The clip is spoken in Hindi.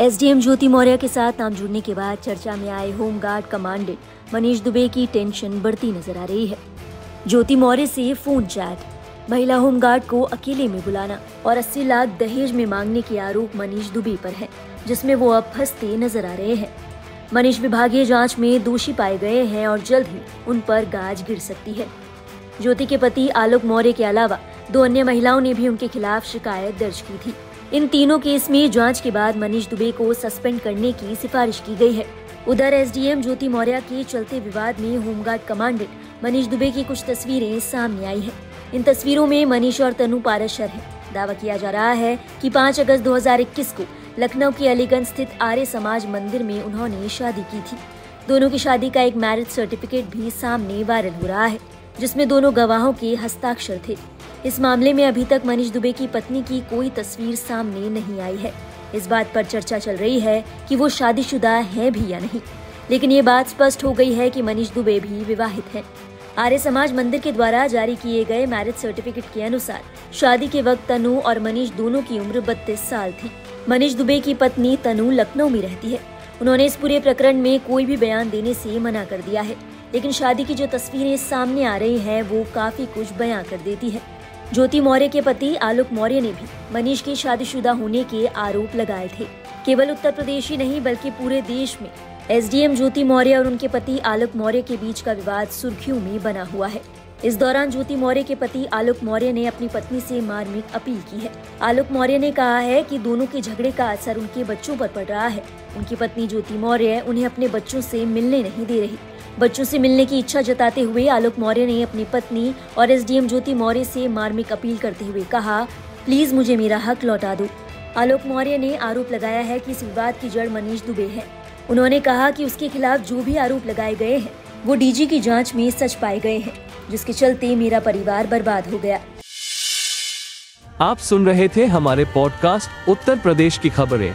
एसडीएम ज्योति मौर्य के साथ नाम जुड़ने के बाद चर्चा में आए होमगार्ड कमांडेंट मनीष दुबे की टेंशन बढ़ती नज़र आ रही है। ज्योति मौर्य से फ़ोन चैट, महिला होमगार्ड को अकेले में बुलाना और 80 लाख दहेज में मांगने के आरोप मनीष दुबे पर है, जिसमें वो अब फंसते नज़र आ रहे हैं। मनीष विभागीय जाँच में दोषी पाए गए हैं और जल्द ही उन पर गाज गिर सकती है। ज्योति के पति आलोक मौर्य के अलावा दो अन्य महिलाओं ने भी उनके खिलाफ शिकायत दर्ज की थी। इन तीनों केस में जाँच के बाद मनीष दुबे को सस्पेंड करने की सिफारिश की गई है। उधर एसडीएम ज्योति मौर्य के चलते विवाद में होमगार्ड कमांडेंट मनीष दुबे की कुछ तस्वीरें सामने आई हैं। इन तस्वीरों में मनीष और तनु पारशर है। दावा किया जा रहा है कि 5 अगस्त 2021 को लखनऊ के अलीगंज स्थित आर्य समाज मंदिर में उन्होंने शादी की थी। दोनों की शादी का एक मैरिज सर्टिफिकेट भी सामने वायरल हो रहा है। जिसमें दोनों गवाहों के हस्ताक्षर थे। इस मामले में अभी तक मनीष दुबे की पत्नी की कोई तस्वीर सामने नहीं आई है। इस बात पर चर्चा चल रही है कि वो शादीशुदा है भी या नहीं। लेकिन ये बात स्पष्ट हो गई है कि मनीष दुबे भी विवाहित हैं। आर्य समाज मंदिर के द्वारा जारी किए गए मैरिज सर्टिफिकेट के अनुसार शादी के वक्त तनु और मनीष दोनों की उम्र बत्तीस साल थी। मनीष दुबे की पत्नी तनु लखनऊ में रहती है। उन्होंने इस पूरे प्रकरण में कोई भी बयान देने से मना कर दिया है। लेकिन शादी की जो तस्वीरें सामने आ रही हैं, वो काफ़ी कुछ बयां कर देती है। ज्योति मौर्य के पति आलोक मौर्य ने भी मनीष के शादीशुदा होने के आरोप लगाए थे। केवल उत्तर प्रदेश ही नहीं, बल्कि पूरे देश में एसडीएम ज्योति मौर्य और उनके पति आलोक मौर्य के बीच का विवाद सुर्खियों में बना हुआ है। इस दौरान ज्योति मौर्य के पति आलोक मौर्य ने अपनी पत्नी से मार्मिक अपील की है। आलोक मौर्य ने कहा है कि दोनों के झगड़े का असर उनके बच्चों पर पड़ रहा है। उनकी पत्नी ज्योति मौर्य उन्हें अपने बच्चों से मिलने नहीं दे रही। बच्चों से मिलने की इच्छा जताते हुए आलोक मौर्य ने अपनी पत्नी और एसडीएम ज्योति मौर्य से मार्मिक अपील करते हुए कहा, प्लीज़ मुझे मेरा हक लौटा दो। आलोक मौर्य ने आरोप लगाया है कि इस विवाद की जड़ मनीष दुबे है। उन्होंने कहा कि उसके खिलाफ जो भी आरोप लगाए गए हैं, वो डीजी की जाँच में सच पाए गए हैं, जिसके चलते मेरा परिवार बर्बाद हो गया। आप सुन रहे थे हमारे पॉडकास्ट उत्तर प्रदेश की खबरें।